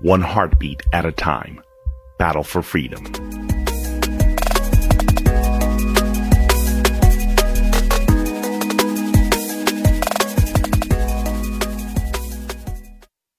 one heartbeat at a time. Battle for freedom.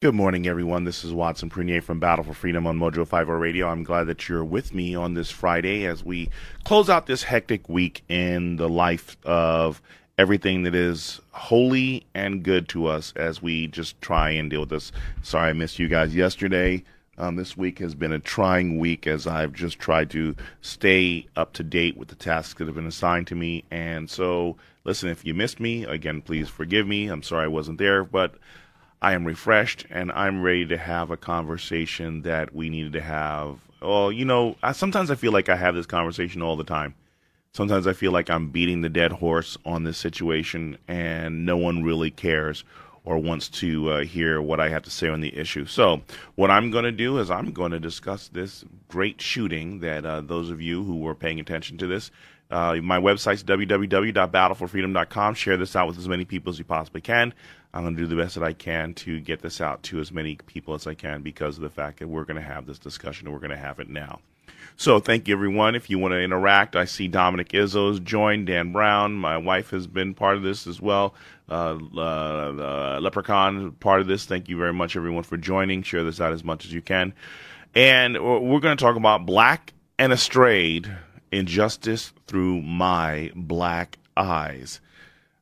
Good morning, everyone. This is Watson Prunier from Battle for Freedom on Mojo 50 Radio. I'm glad that you're with me on this Friday as we close out this hectic week in the life of everything that is holy and good to us as we just try and deal with this. Sorry I missed you guys yesterday. Um, this week has been a trying week as I've just tried to stay up to date with the tasks that have been assigned to me. And so, listen, if you missed me, again, please forgive me. I'm sorry I wasn't there, but I am refreshed and I'm ready to have a conversation that we needed to have. Well, you know, I, sometimes I feel like I have this conversation all the time. Sometimes I feel like I'm beating the dead horse on this situation and no one really cares or wants to uh, hear what I have to say on the issue. So, what I'm going to do is I'm going to discuss this great shooting that uh, those of you who were paying attention to this uh, my website's www.battleforfreedom.com. Share this out with as many people as you possibly can. I'm going to do the best that I can to get this out to as many people as I can because of the fact that we're going to have this discussion and we're going to have it now. So thank you, everyone. If you want to interact, I see Dominic Izzo's joined, Dan Brown. My wife has been part of this as well. Uh, uh, Leprechaun, part of this. Thank you very much, everyone, for joining. Share this out as much as you can. And we're going to talk about Black and Astrayed Injustice Through My Black Eyes.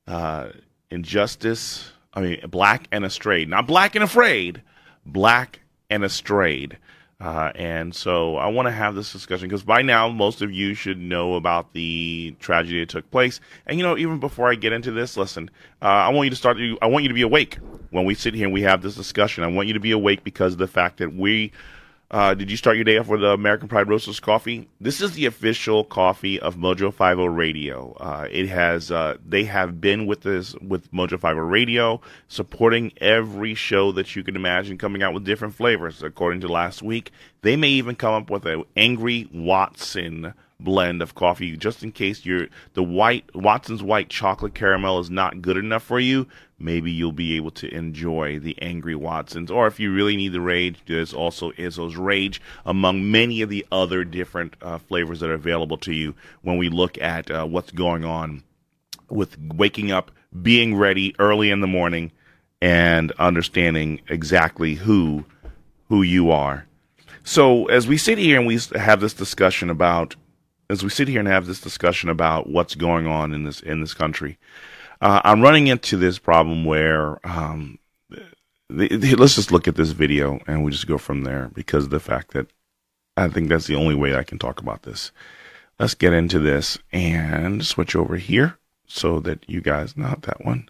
Uh, injustice, I mean, Black and Astrayed. Not Black and Afraid, Black and Astrayed. Uh, and so I want to have this discussion because by now most of you should know about the tragedy that took place. And you know, even before I get into this, listen, uh, I want you to start. I want you to be awake when we sit here and we have this discussion. I want you to be awake because of the fact that we. Uh, did you start your day off with the American Pride Roasters coffee? This is the official coffee of Mojo 50 Radio. Uh, it has uh, they have been with this with Mojo 50 Radio, supporting every show that you can imagine, coming out with different flavors. According to last week, they may even come up with an Angry Watson blend of coffee just in case your the white Watson's white chocolate caramel is not good enough for you maybe you'll be able to enjoy the angry Watsons. Or if you really need the rage there's also Izzo's rage among many of the other different uh, flavors that are available to you when we look at uh, what's going on with waking up being ready early in the morning and understanding exactly who who you are. So as we sit here and we have this discussion about as we sit here and have this discussion about what's going on in this in this country, uh, I'm running into this problem where um, the, the, let's just look at this video and we just go from there because of the fact that I think that's the only way I can talk about this. Let's get into this and switch over here so that you guys not that one.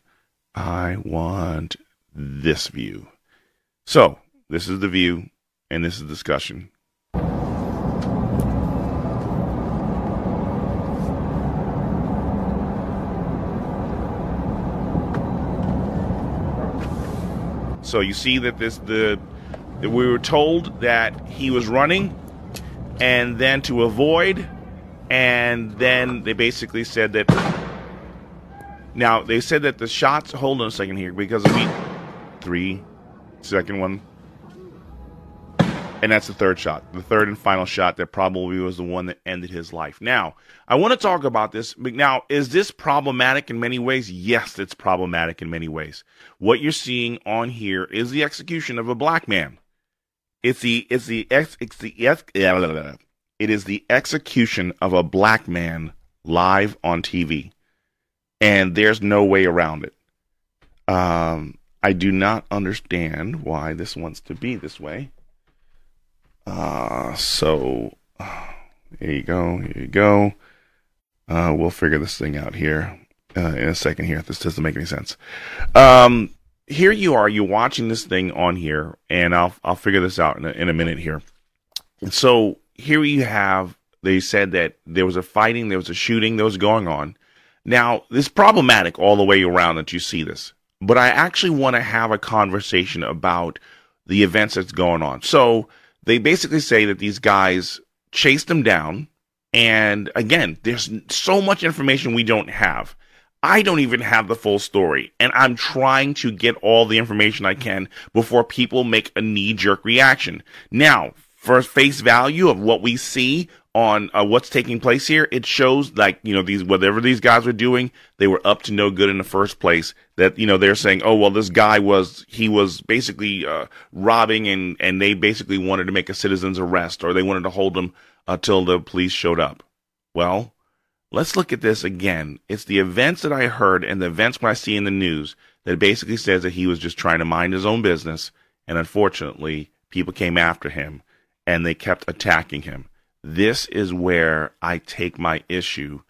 I want this view. So this is the view and this is discussion. So you see that this the that we were told that he was running, and then to avoid, and then they basically said that. Now they said that the shots. Hold on a second here, because we three, second one. And that's the third shot, the third and final shot that probably was the one that ended his life. Now, I want to talk about this. Now, is this problematic in many ways? Yes, it's problematic in many ways. What you're seeing on here is the execution of a black man. It's the it's the ex, it's the it is the execution of a black man live on TV, and there's no way around it. Um, I do not understand why this wants to be this way. Uh, so here you go. Here you go. Uh, we'll figure this thing out here uh, in a second. Here, this doesn't make any sense. Um, here you are. You're watching this thing on here, and I'll I'll figure this out in a, in a minute here. So here you have. They said that there was a fighting, there was a shooting that was going on. Now, this problematic all the way around that you see this, but I actually want to have a conversation about the events that's going on. So they basically say that these guys chased them down. And again, there's so much information we don't have. I don't even have the full story, and I'm trying to get all the information I can before people make a knee jerk reaction. Now, for face value of what we see on uh, what's taking place here, it shows like you know these whatever these guys were doing, they were up to no good in the first place. That you know they're saying, oh well, this guy was he was basically uh, robbing, and and they basically wanted to make a citizen's arrest, or they wanted to hold him until the police showed up. Well, let's look at this again. It's the events that I heard and the events when I see in the news that basically says that he was just trying to mind his own business, and unfortunately, people came after him and they kept attacking him this is where I take my issue.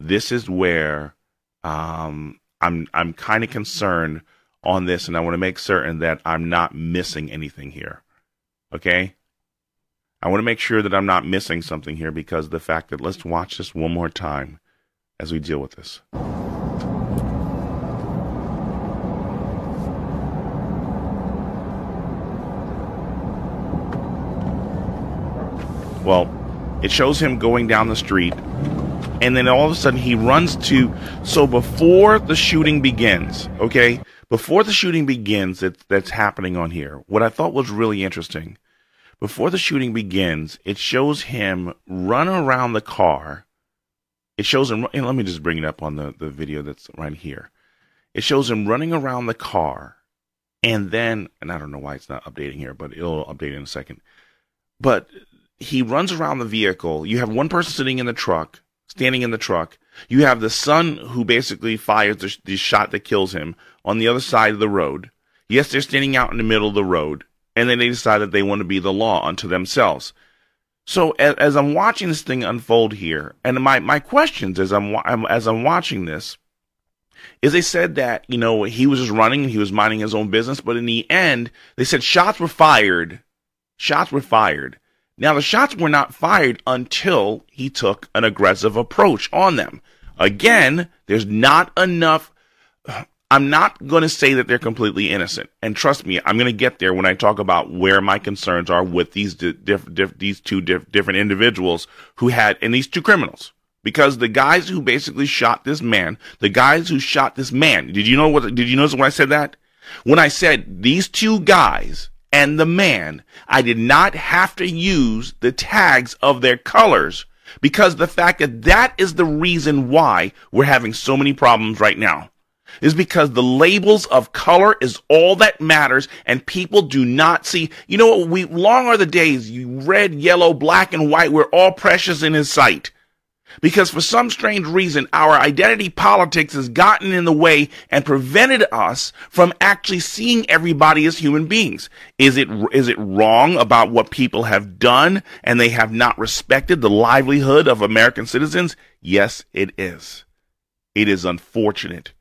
This is where um, I'm I'm kind of concerned on this, and I want to make certain that I'm not missing anything here. Okay, I want to make sure that I'm not missing something here because the fact that let's watch this one more time as we deal with this. Well, it shows him going down the street, and then all of a sudden he runs to. So before the shooting begins, okay, before the shooting begins, that that's happening on here. What I thought was really interesting, before the shooting begins, it shows him run around the car. It shows him. let me just bring it up on the the video that's right here. It shows him running around the car, and then, and I don't know why it's not updating here, but it'll update in a second. But he runs around the vehicle. You have one person sitting in the truck, standing in the truck. You have the son who basically fires the, the shot that kills him on the other side of the road. Yes, they're standing out in the middle of the road, and then they decide that they want to be the law unto themselves. So as, as I'm watching this thing unfold here, and my, my questions as I'm, as I'm watching this, is they said that, you know, he was just running he was minding his own business, but in the end, they said shots were fired. Shots were fired. Now, the shots were not fired until he took an aggressive approach on them. Again, there's not enough. I'm not going to say that they're completely innocent. And trust me, I'm going to get there when I talk about where my concerns are with these diff, diff, these two diff, different individuals who had, and these two criminals. Because the guys who basically shot this man, the guys who shot this man, did you know what, did you notice when I said that? When I said these two guys and the man, I did not have to use the tags of their colors because the fact that that is the reason why we're having so many problems right now is because the labels of color is all that matters and people do not see. You know what? We long are the days you red yellow black and white we're all precious in his sight because for some strange reason, our identity politics has gotten in the way and prevented us from actually seeing everybody as human beings. Is it, is it wrong about what people have done and they have not respected the livelihood of American citizens? Yes, it is. It is unfortunate.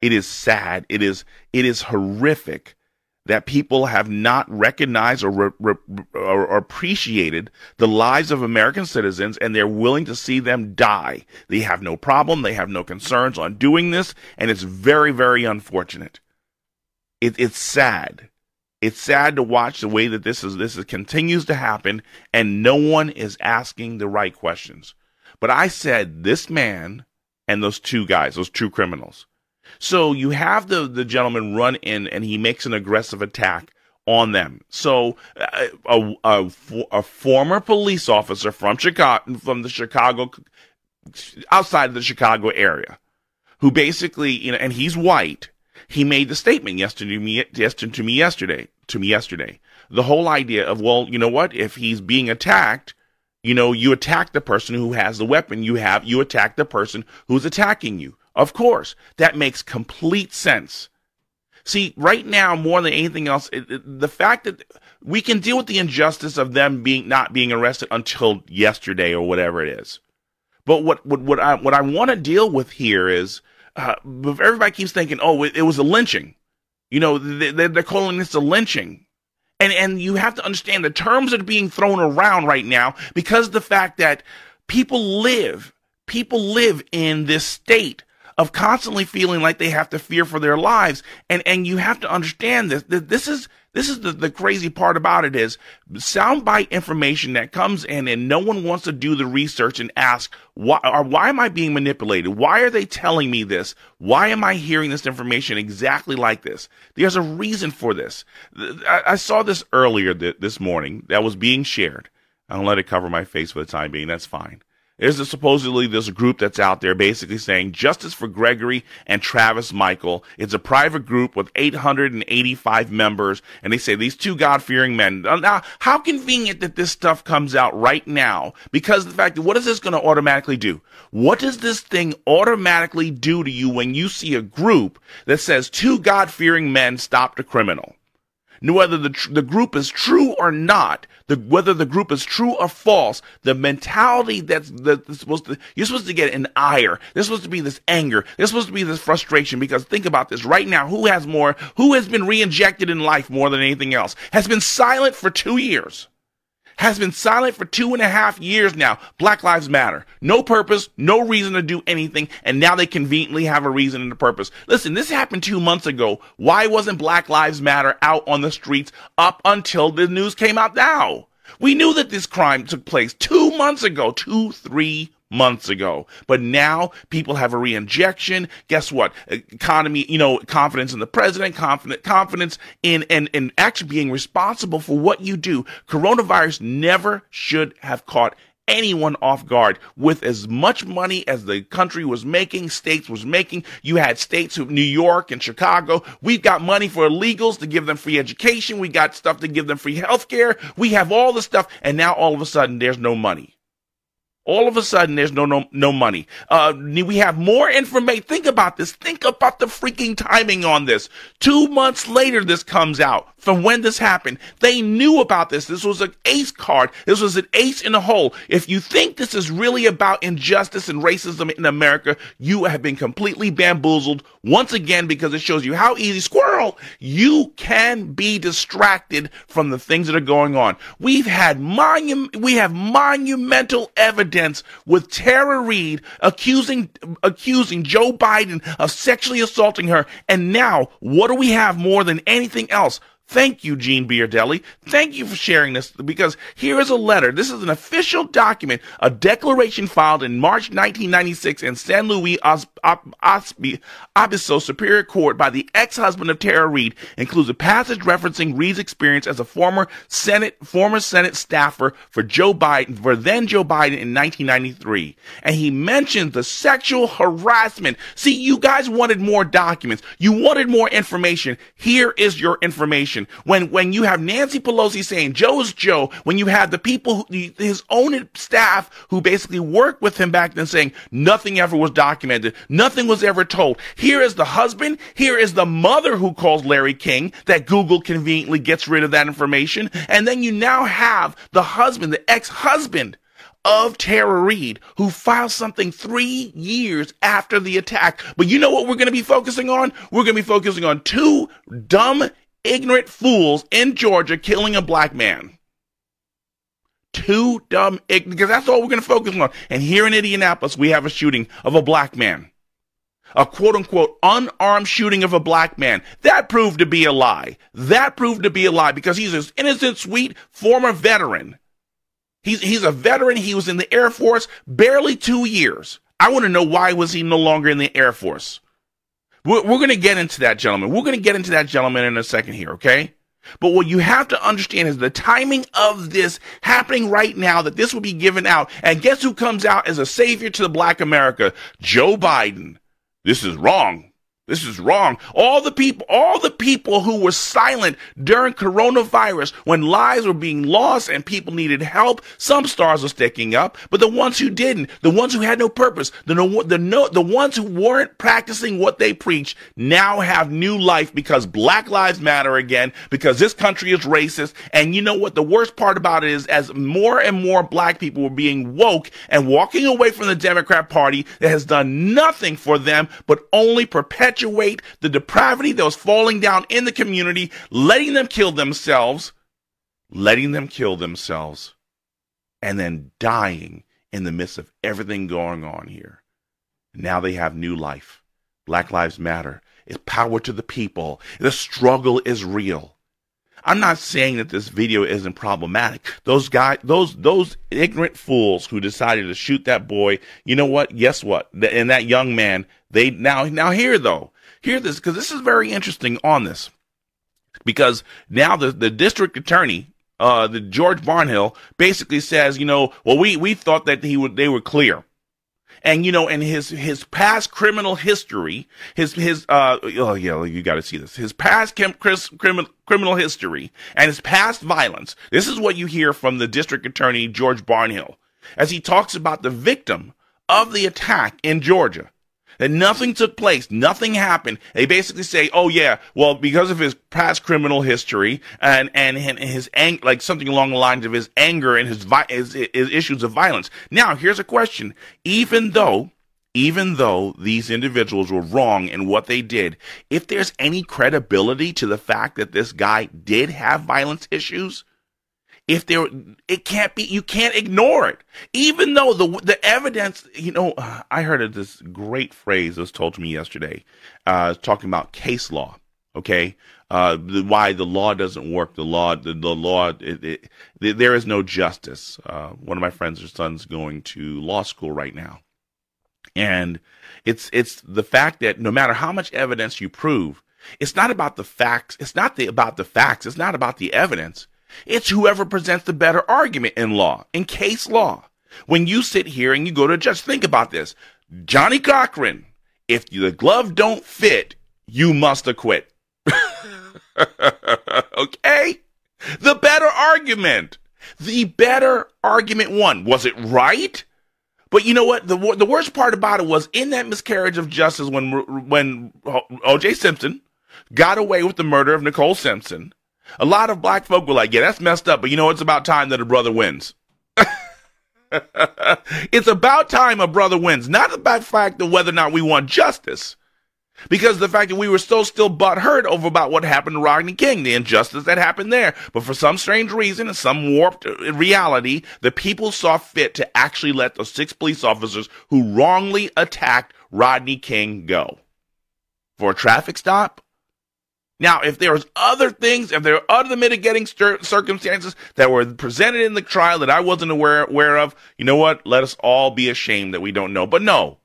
It is sad. It is, it is horrific that people have not recognized or, re- re- or, appreciated the lives of American citizens and they're willing to see them die. They have no problem. They have no concerns on doing this. And it's very, very unfortunate. It, it's sad. It's sad to watch the way that this is, this is, continues to happen and no one is asking the right questions. But I said this man and those two guys, those two criminals, so you have the, the gentleman run in and he makes an aggressive attack on them. So uh, a, a, a former police officer from Chicago, from the Chicago, outside of the Chicago area, who basically, you know, and he's white. He made the statement yesterday to me, yesterday, to me yesterday, to me yesterday. The whole idea of, well, you know what? If he's being attacked, you know, you attack the person who has the weapon. You have, you attack the person who's attacking you. Of course, that makes complete sense. See, right now, more than anything else, it, it, the fact that we can deal with the injustice of them being not being arrested until yesterday or whatever it is. But what what what I what I want to deal with here is, uh, everybody keeps thinking, oh, it, it was a lynching. You know, they, they're calling this a lynching. And, and you have to understand the terms that are being thrown around right now because the fact that people live, people live in this state of constantly feeling like they have to fear for their lives. And, and you have to understand this, that this is, this is the, the crazy part about it is soundbite information that comes in and no one wants to do the research and ask why or why am I being manipulated? Why are they telling me this? Why am I hearing this information exactly like this? There's a reason for this. I, I saw this earlier th- this morning that was being shared. I'll let it cover my face for the time being. That's fine is that supposedly this group that's out there basically saying justice for Gregory and Travis Michael. It's a private group with 885 members, and they say these two God fearing men. Now, how convenient that this stuff comes out right now because of the fact that what is this going to automatically do? What does this thing automatically do to you when you see a group that says two God fearing men stopped a criminal? Whether the, tr- the group is true or not, the, whether the group is true or false, the mentality that's, that's supposed to, you're supposed to get an ire. There's supposed to be this anger. There's supposed to be this frustration because think about this right now. Who has more, who has been re-injected in life more than anything else? Has been silent for two years has been silent for two and a half years now. Black Lives Matter. No purpose, no reason to do anything, and now they conveniently have a reason and a purpose. Listen, this happened two months ago. Why wasn't Black Lives Matter out on the streets up until the news came out now? We knew that this crime took place two months ago, two, three months ago. But now people have a reinjection. Guess what? Economy, you know, confidence in the president, confidence, confidence in, and, in actually being responsible for what you do. Coronavirus never should have caught anyone off guard with as much money as the country was making, states was making. You had states of New York and Chicago. We've got money for illegals to give them free education. We got stuff to give them free health care. We have all the stuff. And now all of a sudden there's no money. All of a sudden, there's no no no money. Uh, we have more information. Think about this. Think about the freaking timing on this. Two months later, this comes out from when this happened. They knew about this. This was an ace card. This was an ace in the hole. If you think this is really about injustice and racism in America, you have been completely bamboozled once again because it shows you how easy, squirrel, you can be distracted from the things that are going on. We've had monu- we have monumental evidence with Tara Reade accusing, accusing Joe Biden of sexually assaulting her. And now, what do we have more than anything else? Thank you, Gene Biardelli. Thank you for sharing this because here is a letter. This is an official document, a declaration filed in March 1996 in San Luis Obispo Superior Court by the ex-husband of Tara Reade. Includes a passage referencing Reade's experience as a former Senate former Senate staffer for Joe Biden for then Joe Biden in 1993, and he mentions the sexual harassment. See, you guys wanted more documents. You wanted more information. Here is your information. When when you have Nancy Pelosi saying Joe's Joe, when you have the people, who, his own staff who basically worked with him back then saying nothing ever was documented, nothing was ever told. Here is the husband, here is the mother who calls Larry King that Google conveniently gets rid of that information, and then you now have the husband, the ex-husband of Tara Reade, who filed something three years after the attack. But you know what we're going to be focusing on? We're going to be focusing on two dumb ignorant fools in Georgia killing a black man. Two dumb, because that's all we're going to focus on. And here in Indianapolis, we have a shooting of a black man. A quote unquote unarmed shooting of a black man. That proved to be a lie. That proved to be a lie because he's an innocent, sweet former veteran. He's, he's a veteran. He was in the Air Force barely two years. I want to know why was he no longer in the Air Force? We're, we're going to get into that, gentlemen. We're going to get into that, gentlemen, in a second here, okay? But what you have to understand is the timing of this happening right now, that this will be given out. And guess who comes out as a savior to the black America? Joe Biden. This is wrong. This is wrong. All the people, all the people who were silent during coronavirus when lives were being lost and people needed help, some stars are sticking up, but the ones who didn't, the ones who had no purpose, the, the, no, the ones who weren't practicing what they preach now have new life because Black Lives Matter again, because this country is racist. And you know what? The worst part about it is as more and more black people were being woke and walking away from the Democrat Party that has done nothing for them, but only perpetuate perpetuate the depravity that was falling down in the community, letting them kill themselves, letting them kill themselves, and then dying in the midst of everything going on here. Now they have new life. Black Lives Matter. It's power to the people. The struggle is real. I'm not saying that this video isn't problematic. Those guys, those those ignorant fools who decided to shoot that boy, you know what? Guess what? And that young man, they now now here though, hear this because this is very interesting on this because now the the district attorney. Uh, the George Barnhill basically says, you know, well, we, we thought that he would, they were clear and you know, and his his past criminal history, his his uh oh yeah, you got to see this. His past crim- criminal criminal history and his past violence. This is what you hear from the district attorney George Barnhill as he talks about the victim of the attack in Georgia that nothing took place, nothing happened. They basically say, "Oh yeah, well because of his past criminal history and and, his ang- like something along the lines of his anger and his, vi- his, his issues of violence." Now, here's a question: Even though even though these individuals were wrong in what they did, if there's any credibility to the fact that this guy did have violence issues, if there it can't be you can't ignore it. Even though the the evidence you know i heard this great phrase that was told to me yesterday uh talking about case law okay? Uh the, why the law doesn't work the law the, the law it, it, there is no justice. Uh one of my friends' son's going to law school right now. And it's it's the fact that no matter how much evidence you prove it's not about the facts it's not the, about the facts it's not about the evidence it's whoever presents the better argument in law, in case law. When you sit here and you go to a judge, think about this. Johnnie Cochran, if the glove don't fit, you must acquit. okay? The better argument. The better argument won. Was it right? But you know what? The the worst part about it was in that miscarriage of justice when when O.J. Simpson got away with the murder of Nicole Simpson a lot of black folk were like, yeah, that's messed up, but you know, it's about time that a brother wins. it's about time a brother wins, not about the fact of whether or not we want justice. Because the fact that we were so still butthurt over about what happened to Rodney King, the injustice that happened there. But for some strange reason and some warped uh, reality, the people saw fit to actually let the six police officers who wrongly attacked Rodney King go. For a traffic stop? Now, if there's other things, if there are other mitigating circumstances that were presented in the trial that I wasn't aware, aware of, you know what? Let us all be ashamed that we don't know. But no,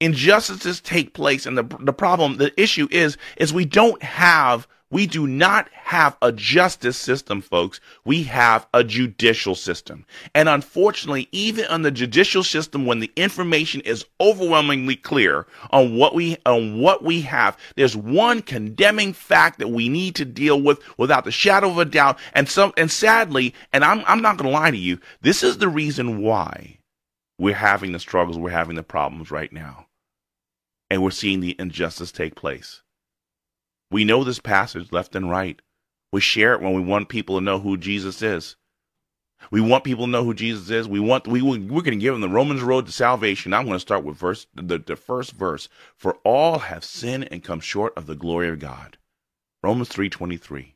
injustices take place, and the the problem, the issue is, is we don't have we do not have a justice system, folks. We have a judicial system. And unfortunately, even on the judicial system, when the information is overwhelmingly clear on what we, on what we have, there's one condemning fact that we need to deal with without the shadow of a doubt. And some, and sadly, and I'm, I'm not going to lie to you, this is the reason why we're having the struggles, we're having the problems right now. And we're seeing the injustice take place. We know this passage left and right. We share it when we want people to know who Jesus is. We want people to know who Jesus is. We want we we're going to give them the Romans road to salvation. I'm going to start with verse the, the first verse. For all have sinned and come short of the glory of God. Romans 3:23.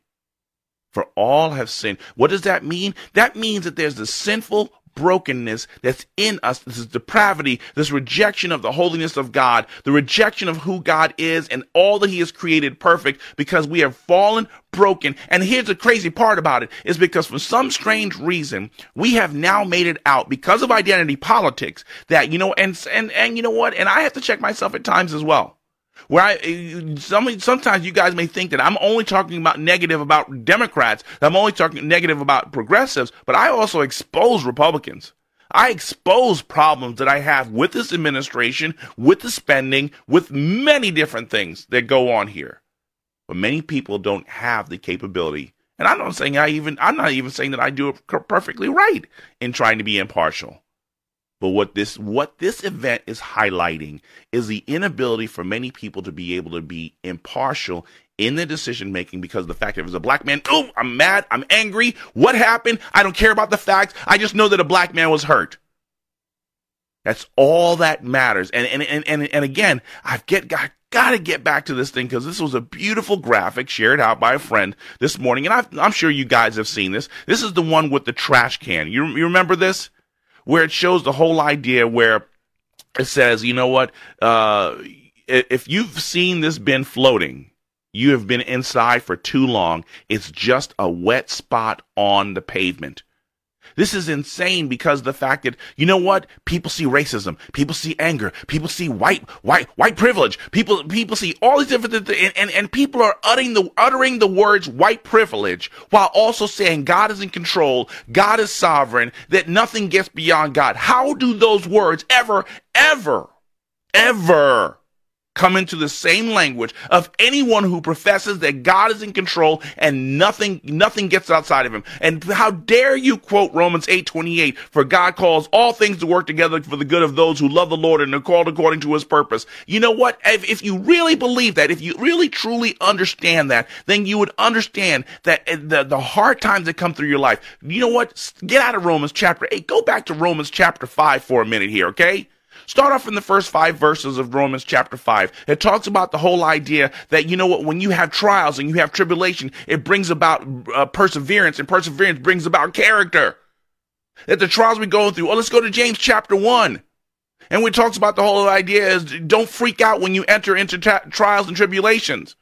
For all have sinned. What does that mean? That means that there's the sinful brokenness that's in us, this is depravity, this rejection of the holiness of God, the rejection of who God is and all that He has created perfect because we have fallen, broken. And here's the crazy part about it is because for some strange reason, we have now made it out because of identity politics that, you know, and, and, and you know what? And I have to check myself at times as well. Where I, eh, some, sometimes you guys may think that I'm only talking about negative about Democrats, I'm only talking negative about progressives, but I also expose Republicans. I expose problems that I have with this administration, with the spending, with many different things that go on here. But many people don't have the capability. And I'm not saying I even, I'm not even saying that I do it perfectly right in trying to be impartial. But what this what this event is highlighting is the inability for many people to be able to be impartial in the decision making because of the fact that if a black man, oh, I'm mad, I'm angry. What happened? I don't care about the facts. I just know that a black man was hurt. That's all that matters. And and and and, and again, I've get got got to get back to this thing because this was a beautiful graphic shared out by a friend this morning, and i am sure you guys have seen this. This is the one with the trash can. You you remember this? Where it shows the whole idea where it says, you know what, uh, if you've seen this bin floating, you have been inside for too long. It's just a wet spot on the pavement. This is insane because the fact that, you know what? People see racism. People see anger. People see white, white, white privilege. People, people see all these different things. And, and, and people are uttering the, uttering the words white privilege while also saying God is in control. God is sovereign, that nothing gets beyond God. How do those words ever, ever, ever come into the same language of anyone who professes that God is in control and nothing nothing gets outside of him. And how dare you quote Romans 8:28 for God calls all things to work together for the good of those who love the Lord and are called according to his purpose. You know what? If, if you really believe that, if you really truly understand that, then you would understand that eh, the the hard times that come through your life. You know what? Get out of Romans chapter 8. Go back to Romans chapter 5 for a minute here, okay? Start off in the first five verses of Romans chapter 5. It talks about the whole idea that, you know what, when you have trials and you have tribulation, it brings about uh, perseverance, and perseverance brings about character. That the trials we go through. Oh, let's go to James chapter 1. And we talks about the whole idea is don't freak out when you enter into trials and tribulations.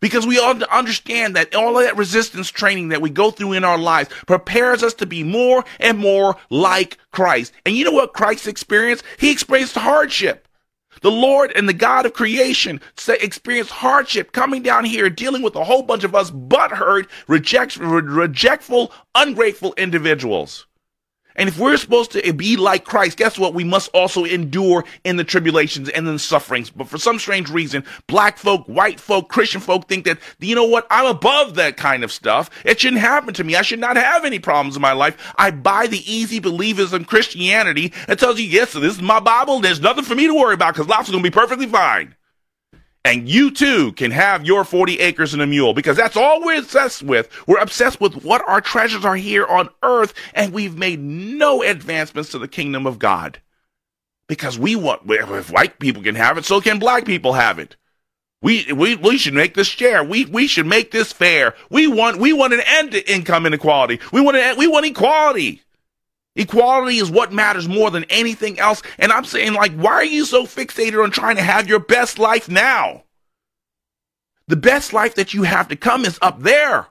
Because we all understand that all of that resistance training that we go through in our lives prepares us to be more and more like Christ. And you know what Christ experienced? He experienced hardship. The Lord and the God of creation experienced hardship coming down here, dealing with a whole bunch of us butthurt, reject, rejectful, ungrateful individuals. And if we're supposed to be like Christ, guess what? We must also endure in the tribulations and in the sufferings. But for some strange reason, black folk, white folk, Christian folk think that, you know what? I'm above that kind of stuff. It shouldn't happen to me. I should not have any problems in my life. I buy the easy believism Christianity that tells you, yes, this is my Bible. There's nothing for me to worry about because life's going to be perfectly fine. And you too can have your 40 acres and a mule because that's all we're obsessed with. We're obsessed with what our treasures are here on earth and we've made no advancements to the kingdom of God. Because we want, if white people can have it, so can black people have it. We, we, we should make this fair. We, we should make this fair. We want, we want an end to income inequality. We want an, we want equality. Equality is what matters more than anything else. And I'm saying, like, why are you so fixated on trying to have your best life now? The best life that you have to come is up there.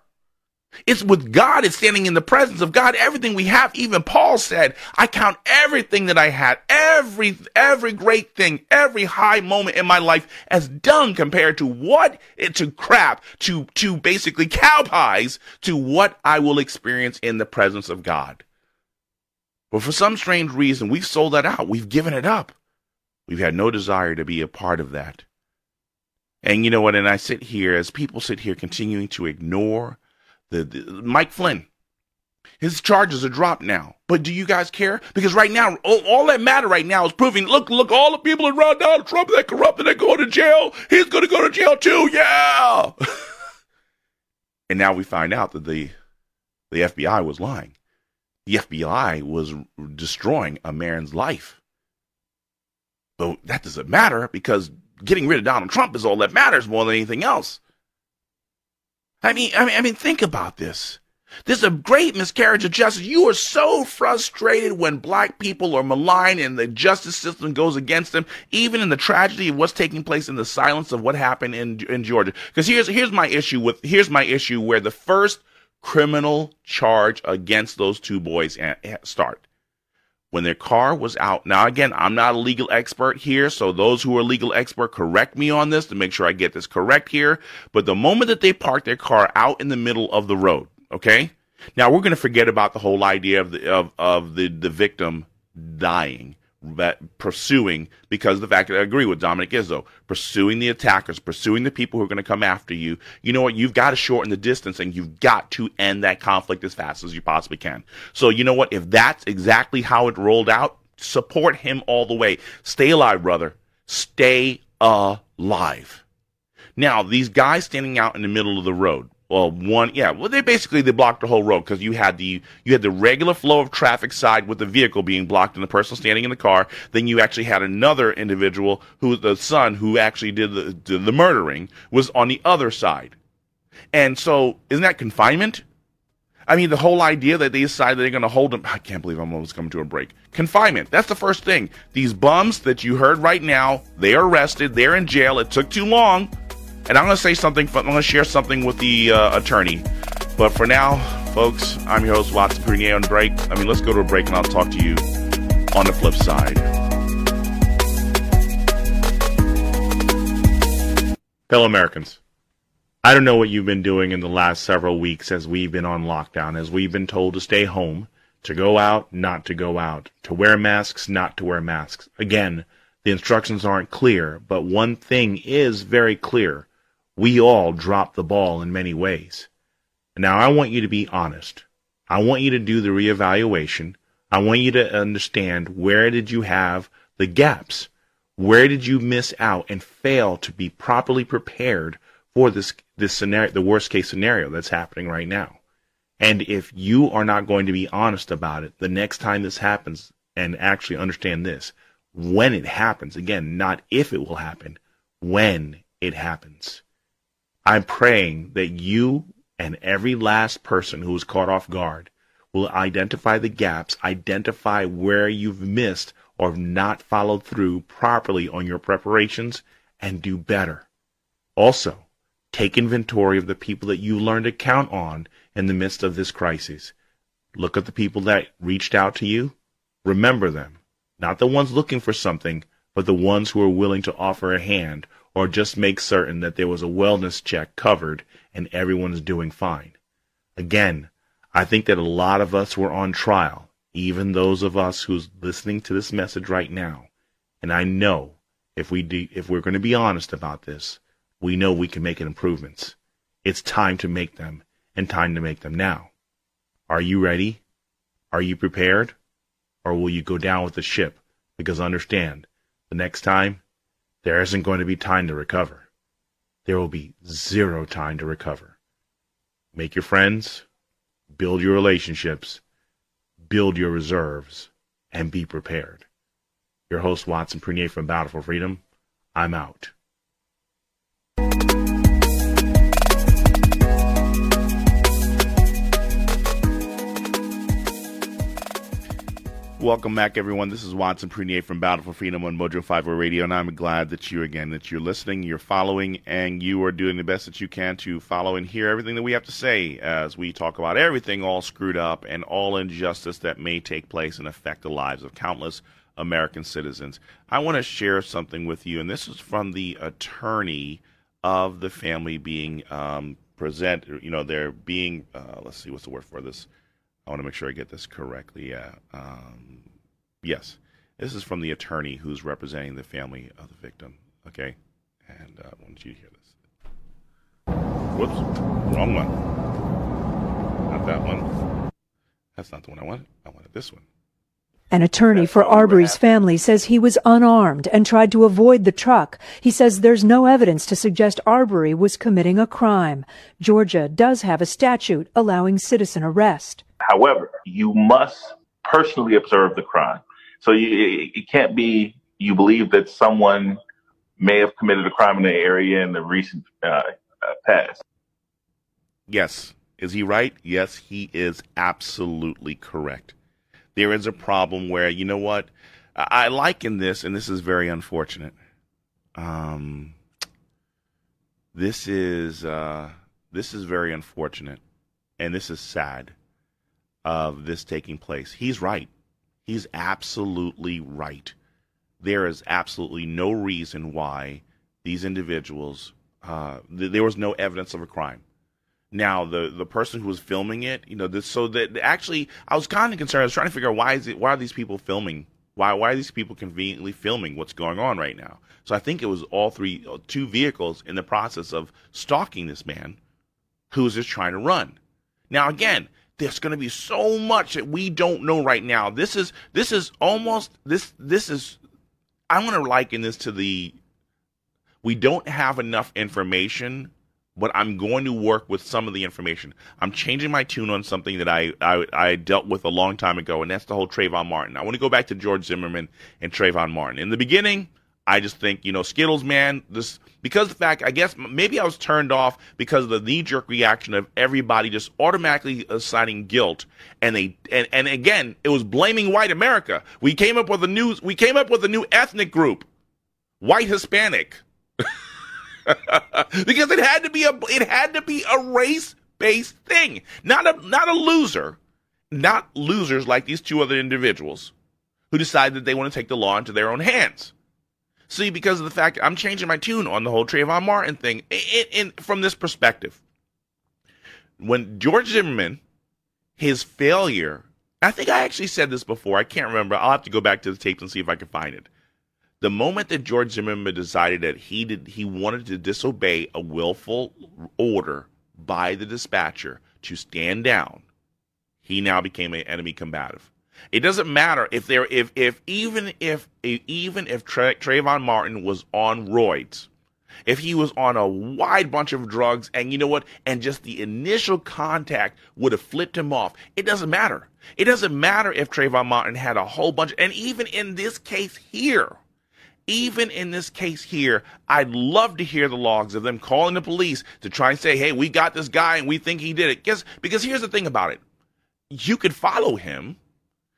It's with God. It's standing in the presence of God. Everything we have, even Paul said, I count everything that I had, every, every great thing, every high moment in my life as dung compared to what, eh, to crap, to, to basically cow pies, to what I will experience in the presence of God. But for some strange reason, we've sold that out. We've given it up. We've had no desire to be a part of that. And you know what? And I sit here as people sit here continuing to ignore the, the Mike Flynn. His charges are dropped now. But do you guys care? Because right now, all, all, that matter right now is proving, look, look, all the people around Donald Trump that corrupted, that go to jail, he's going to go to jail too. Yeah. and now we find out that the, the FBI was lying the FBI was destroying a man's life. But that doesn't matter because getting rid of Donald Trump is all that matters more than anything else. I mean, I mean, I mean, think about this. This is a great miscarriage of justice. You are so frustrated when black people are maligned and the justice system goes against them, even in the tragedy of what's taking place in the silence of what happened in in Georgia. Because here's here's my issue with here's my issue where the first criminal charge against those two boys start. when their car was out. Now, again, I'm not a legal expert here, so those who are legal expert correct me on this to make sure I get this correct here. But the moment that they parked their car out in the middle of the road, okay? Now we're going to forget about the whole idea of the of, of the the victim dying that pursuing because of the fact that I agree with Dominic Izzo, pursuing the attackers, pursuing the people who are going to come after you. You know what? You've got to shorten the distance and you've got to end that conflict as fast as you possibly can. So you know what? If that's exactly how it rolled out, support him all the way. Stay alive, brother. Stay alive. Now, these guys standing out in the middle of the road, well, one, yeah, well, they basically they blocked the whole road because you had the you had the regular flow of traffic side with the vehicle being blocked and the person standing in the car. Then you actually had another individual who the son who actually did the did the murdering was on the other side, and so isn't that confinement? I mean, the whole idea that they decided they're going to hold them. I can't believe I'm almost coming to a break. Confinement. That's the first thing. These bums that you heard right now, they are arrested. They're in jail. It took too long. And I'm going to say something, I'm going to share something with the uh, attorney. But for now, folks, I'm your host, Watson Prunier on break. I mean, let's go to a break and I'll talk to you on the flip side. Fellow Americans, I don't know what you've been doing in the last several weeks as we've been on lockdown, as we've been told to stay home, to go out, not to go out, to wear masks, not to wear masks. Again, the instructions aren't clear, but one thing is very clear we all drop the ball in many ways. Now, I want you to be honest. I want you to do the reevaluation. I want you to understand where did you have the gaps? Where did you miss out and fail to be properly prepared for this this scenario, the worst case scenario that's happening right now? And if you are not going to be honest about it, the next time this happens, and actually understand this, when it happens, again, not if it will happen, when it happens. I'm praying that you and every last person who was caught off guard will identify the gaps, identify where you've missed or not followed through properly on your preparations, and do better. Also, take inventory of the people that you learned to count on in the midst of this crisis. Look at the people that reached out to you. Remember them. Not the ones looking for something, but the ones who are willing to offer a hand or just make certain that there was a wellness check covered and everyone's doing fine. Again, I think that a lot of us were on trial, even those of us who's listening to this message right now. And I know if we de- if we're going to be honest about this, we know we can make improvements. It's time to make them and time to make them now. Are you ready? Are you prepared? Or will you go down with the ship? Because understand, the next time there isn't going to be time to recover. There will be zero time to recover. Make your friends, build your relationships, build your reserves, and be prepared. Your host, Watson Prunier from Battle for Freedom. I'm out. Welcome back, everyone. This is Watson Prunier from Battle for Freedom on Mojo 50 Radio, and I'm glad that you again that you're listening, you're following, and you are doing the best that you can to follow and hear everything that we have to say as we talk about everything all screwed up and all injustice that may take place and affect the lives of countless American citizens. I want to share something with you, and this is from the attorney of the family being um, present. You know, they're being. Uh, let's see, what's the word for this? I want to make sure I get this correctly. Yeah. Um, yes. This is from the attorney who's representing the family of the victim. Okay. And uh, I want you to hear this. Whoops. Wrong one. Not that one. That's not the one I wanted. I wanted this one. An attorney for Arbery's family says he was unarmed and tried to avoid the truck. He says there's no evidence to suggest Arbery was committing a crime. Georgia does have a statute allowing citizen arrest. However, you must personally observe the crime. So you, it can't be you believe that someone may have committed a crime in the area in the recent uh, uh, past. Yes. Is he right? Yes, he is absolutely correct. There is a problem where, you know what? I liken this, and this is very unfortunate. Um, this is uh, this is very unfortunate, and this is sad of this taking place. He's right. He's absolutely right. There is absolutely no reason why these individuals, uh, th- there was no evidence of a crime. Now, the the person who was filming it, you know, this so that actually, I was kind of concerned. I was trying to figure out why is it, why are these people filming? Why why are these people conveniently filming what's going on right now? So I think it was all three, two vehicles in the process of stalking this man, who was just trying to run. Now, again, there's going to be so much that we don't know right now. This is this is almost this this is I want to liken this to the we don't have enough information, but I'm going to work with some of the information. I'm changing my tune on something that I, I, I dealt with a long time ago, and that's the whole Trayvon Martin. I want to go back to George Zimmerman and Trayvon Martin. In the beginning, I just think, you know, Skittles, man, this because the fact, I guess maybe I was turned off because of the knee jerk reaction of everybody just automatically assigning guilt. And they, and, and again, it was blaming white America. We came up with a new, we came up with a new ethnic group, white Hispanic. because it had to be a, it had to be a race based thing, not a, not a loser, not losers like these two other individuals who decide that they want to take the law into their own hands. See, because of the fact I'm changing my tune on the whole Trayvon Martin thing in, from this perspective. When George Zimmerman, his failure, I think I actually said this before. I can't remember. I'll have to go back to the tapes and see if I can find it. The moment that George Zimmerman decided that he did, he wanted to disobey a willful order by the dispatcher to stand down, he now became an enemy combative. It doesn't matter if there if if even if even if Tra- Trayvon Martin was on roids, if he was on a wide bunch of drugs, and you know what, and just the initial contact would have flipped him off. It doesn't matter. It doesn't matter if Trayvon Martin had a whole bunch, and even in this case here, even in this case here, I'd love to hear the logs of them calling the police to try and say, "Hey, we got this guy, and we think he did it." Guess because here's the thing about it: you could follow him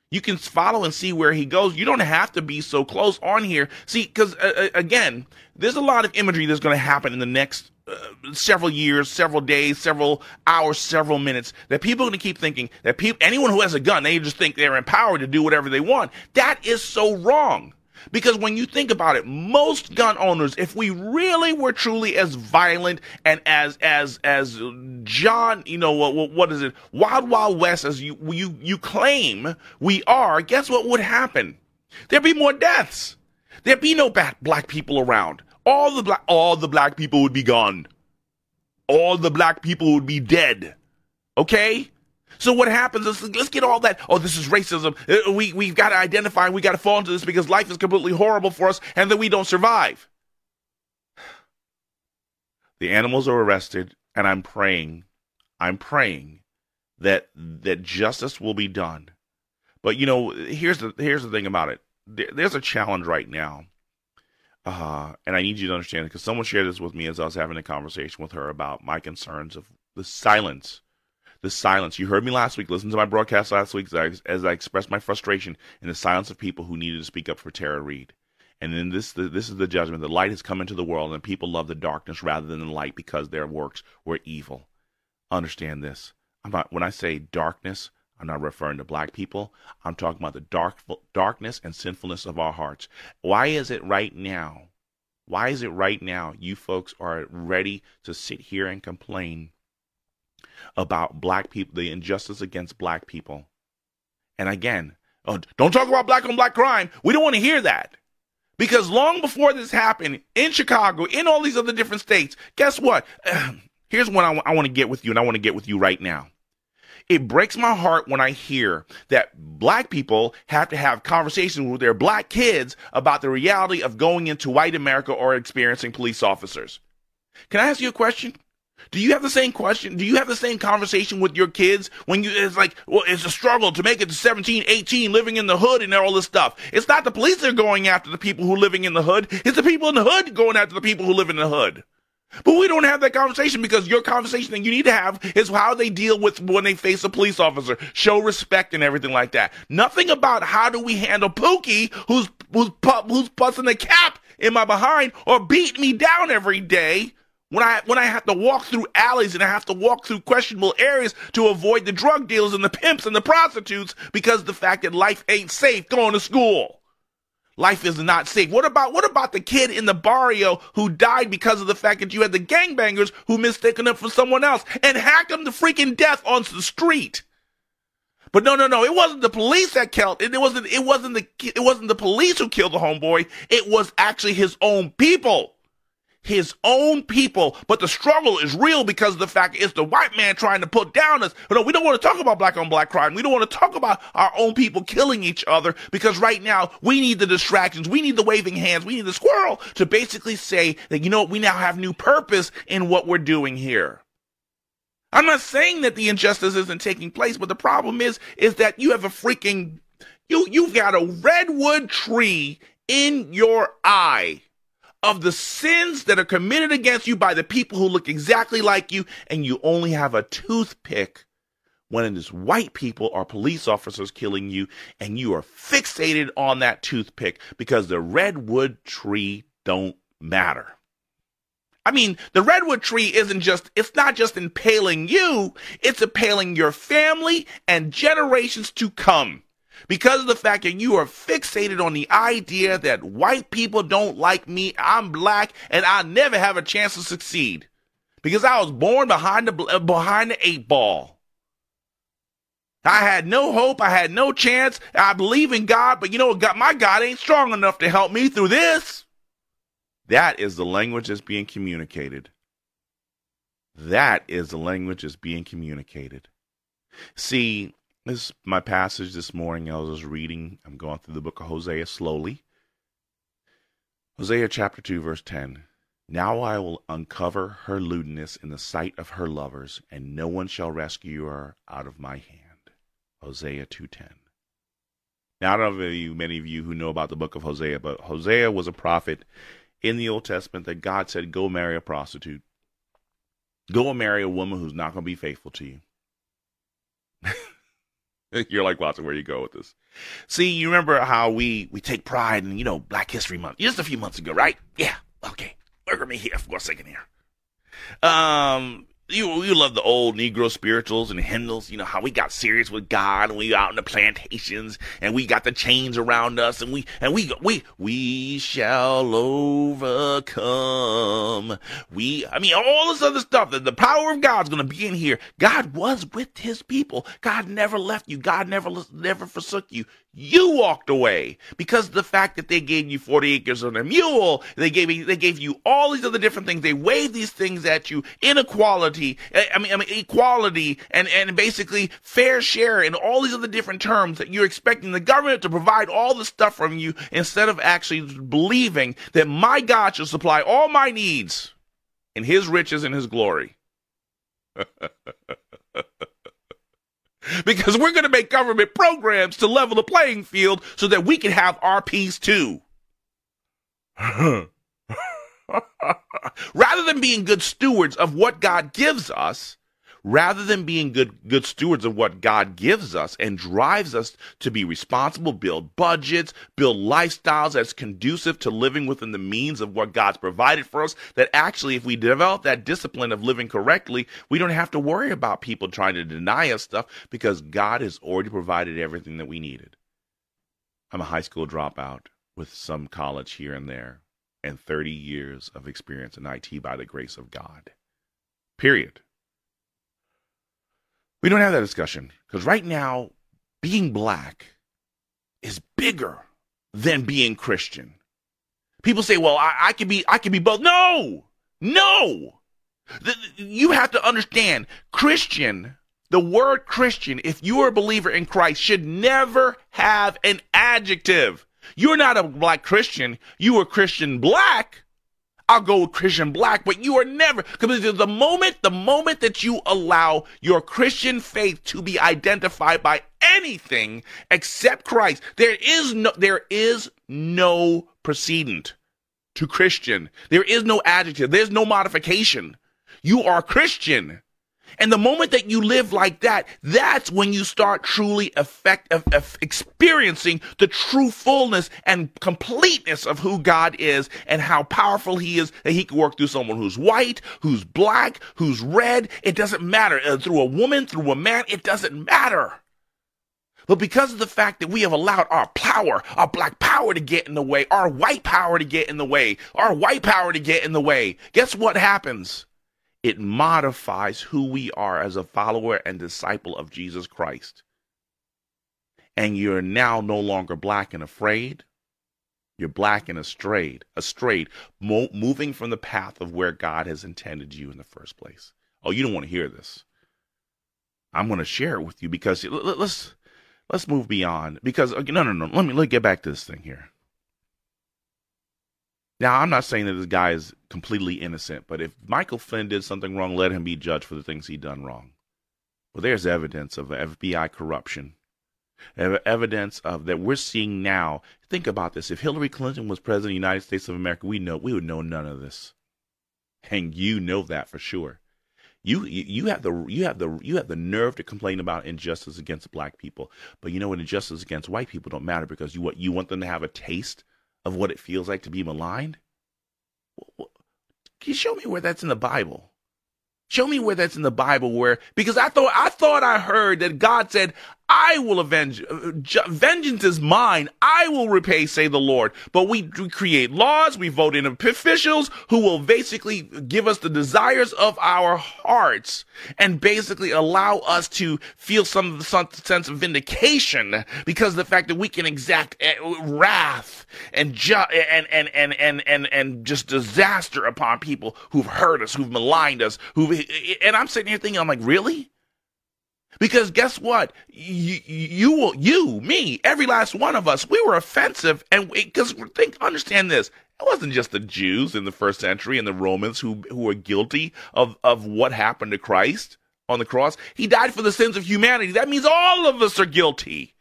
you can follow and see where he goes. You don't have to be so close on here. See, because uh, uh, again, there's a lot of imagery that's going to happen in the next uh, several years, several days, several hours, several minutes that people are going to keep thinking that people, anyone who has a gun, they just think they're empowered to do whatever they want. That is so wrong. Because when you think about it, most gun owners, if we really were truly as violent and as as as John, you know what what is it, Wild Wild West as you you you claim we are, guess what would happen? There'd be more deaths. There'd be no black black people around. All the black all the black people would be gone. All the black people would be dead. Okay? So what happens is let's get all that. Oh, this is racism. Uh, we we've got to identify. and We got to fall into this because life is completely horrible for us, and that we don't survive. The animals are arrested, and I'm praying, I'm praying that that justice will be done. But you know, here's the here's the thing about it. there's a challenge right now, uh, and I need you to understand it because someone shared this with me as I was having a conversation with her about my concerns of the silence the silence. You heard me last week. Listen to my broadcast last week as I, as I expressed my frustration in the silence of people who needed to speak up for Tara Reade. And then this this is the judgment. The light has come into the world, and people love the darkness rather than the light because their works were evil. Understand this. I'm not when I say darkness, I'm not referring to black people. I'm talking about the dark darkness and sinfulness of our hearts. Why is it right now? Why is it right now you folks are ready to sit here and complain about black people, the injustice against black people. And again, oh, don't talk about black on black crime. We don't want to hear that. Because long before this happened in Chicago, in all these other different states, guess what? Here's what I, w- I want to get with you, and I want to get with you right now. It breaks my heart when I hear that black people have to have conversations with their black kids about the reality of going into white America or experiencing police officers. Can I ask you a question? Do you have the same question? Do you have the same conversation with your kids when you, it's like, well, it's a struggle to make it to 17, 18, living in the hood and all this stuff. It's not the police that are going after the people who are living in the hood. It's the people in the hood going after the people who live in the hood. But we don't have that conversation because your conversation that you need to have is how they deal with when they face a police officer, show respect and everything like that. Nothing about how do we handle Pookie, who's who's who's busting the cap in my behind or beat me down every day When I when I have to walk through alleys and I have to walk through questionable areas to avoid the drug dealers and the pimps and the prostitutes because the fact that life ain't safe going to school. Life is not safe. What about what about the kid in the barrio who died because of the fact that you had the gangbangers who mistaken him for someone else and hacked him to freaking death on the street? But no, no, no. It wasn't the police that killed. It, it wasn't. It wasn't the. It wasn't the police who killed the homeboy. It was actually his own people his own people. But the struggle is real because of the fact it's the white man trying to put down us. No, we don't want to talk about black on black crime. We don't want to talk about our own people killing each other because right now we need the distractions. We need the waving hands. We need the squirrel to basically say that, you know what, we now have new purpose in what we're doing here. I'm not saying that the injustice isn't taking place, but the problem is, is that you have a freaking, you, you've got a redwood tree in your eye of the sins that are committed against you by the people who look exactly like you, and you only have a toothpick when it is white people or police officers killing you, and you are fixated on that toothpick because the redwood tree don't matter. I mean, the redwood tree isn't just, it's not just impaling you, it's impaling your family and generations to come because of the fact that you are fixated on the idea that white people don't like me, I'm black, and I never have a chance to succeed because I was born behind the uh, behind the eight ball. I had no hope. I had no chance. I believe in God, but you know what? God, my God ain't strong enough to help me through this. That is the language that's being communicated. That is the language that's being communicated. See, this is my passage this morning. I was reading, I'm going through the book of Hosea slowly. Hosea chapter 2, verse 10. Now I will uncover her lewdness in the sight of her lovers, and no one shall rescue her out of my hand. Hosea 2:10. Now I don't know you, many of you who know about the book of Hosea, but Hosea was a prophet in the Old Testament that God said, "Go marry a prostitute. Go and marry a woman who's not going to be faithful to you." You're like, Watson, where you go with this? See, you remember how we we take pride in, you know, Black History Month just a few months ago, right? Yeah. Okay. Look at me here for a second here. Um, you you love the old Negro spirituals and hymnals. You know how we got serious with God and we out in the plantations and we got the chains around us and we and we we we shall overcome. We I mean all this other stuff. That the power of God's to be in here. God was with His people. God never left you. God never never forsook you. You walked away because the fact that they gave you 40 acres on a mule. They gave you, they gave you all these other different things. They waved these things at you. Inequality. Eh, I mean, I mean, equality and, and basically fair share and all these other different terms that you're expecting the government to provide all the stuff from you instead of actually believing that my God shall supply all my needs in his riches and his glory. because we're going to make government programs to level the playing field so that we can have our peace too. Rather than being good stewards of what God gives us, rather than being good good stewards of what God gives us and drives us to be responsible, build budgets, build lifestyles that's conducive to living within the means of what God's provided for us, that actually if we develop that discipline of living correctly, we don't have to worry about people trying to deny us stuff because God has already provided everything that we needed. I'm a high school dropout with some college here and there and 30 years of experience in IT by the grace of God. Period. We don't have that discussion because right now, being black is bigger than being Christian. People say, "Well, I, I can be, I can be both." No, no. The, you have to understand, Christian. The word Christian, if you are a believer in Christ, should never have an adjective. You're not a black Christian. You are Christian black I'll go with Christian black, but you are never, because the moment, the moment that you allow your Christian faith to be identified by anything except Christ, there is no, there is no precedent to Christian. There is no adjective. There's no modification. You are Christian. And the moment that you live like that, that's when you start truly effect, experiencing the true fullness and completeness of who God is and how powerful He is that He can work through someone who's white, who's black, who's red. It doesn't matter. Uh, through a woman, through a man, it doesn't matter. But because of the fact that we have allowed our power, our black power to get in the way, our white power to get in the way, our white power to get in the way, guess what happens? It modifies who we are as a follower and disciple of Jesus Christ. And you're now no longer black and afraid. You're black and astrayed, astrayed, mo- moving from the path of where God has intended you in the first place. Oh, you don't want to hear this. I'm going to share it with you because let's let's move beyond because no no no let me let me get back to this thing here now i'm not saying that this guy is completely innocent but if michael flynn did something wrong let him be judged for the things he done wrong. Well there's evidence of fbi corruption. Evidence of that we're seeing now. Think about this. If hillary clinton was president of the united states of america we know we would know none of this. And you know that for sure. You you have the you have the you have the nerve to complain about injustice against black people, but you know what injustice against white people don't matter because you what you want them to have a taste of what it feels like to be maligned. Can you show me where that's in the Bible? Show me where that's in the Bible where because I thought I thought I heard that God said, I will avenge. Uh, vengeance is mine. I will repay, say the Lord. But we create laws. We vote in officials who will basically give us the desires of our hearts and basically allow us to feel some, some sense of vindication because of the fact that we can exact eh, wrath and, ju- and, and, and, and, and, and just disaster upon people who've hurt us, who've maligned us, who and I'm sitting here thinking, I'm like, really? Because guess what? You, you, you, me, every last one of us, we were offensive. And because think, understand this. It wasn't just the Jews in the first century and the Romans who, who were guilty of, of what happened to Christ on the cross. He died for the sins of humanity. That means all of us are guilty.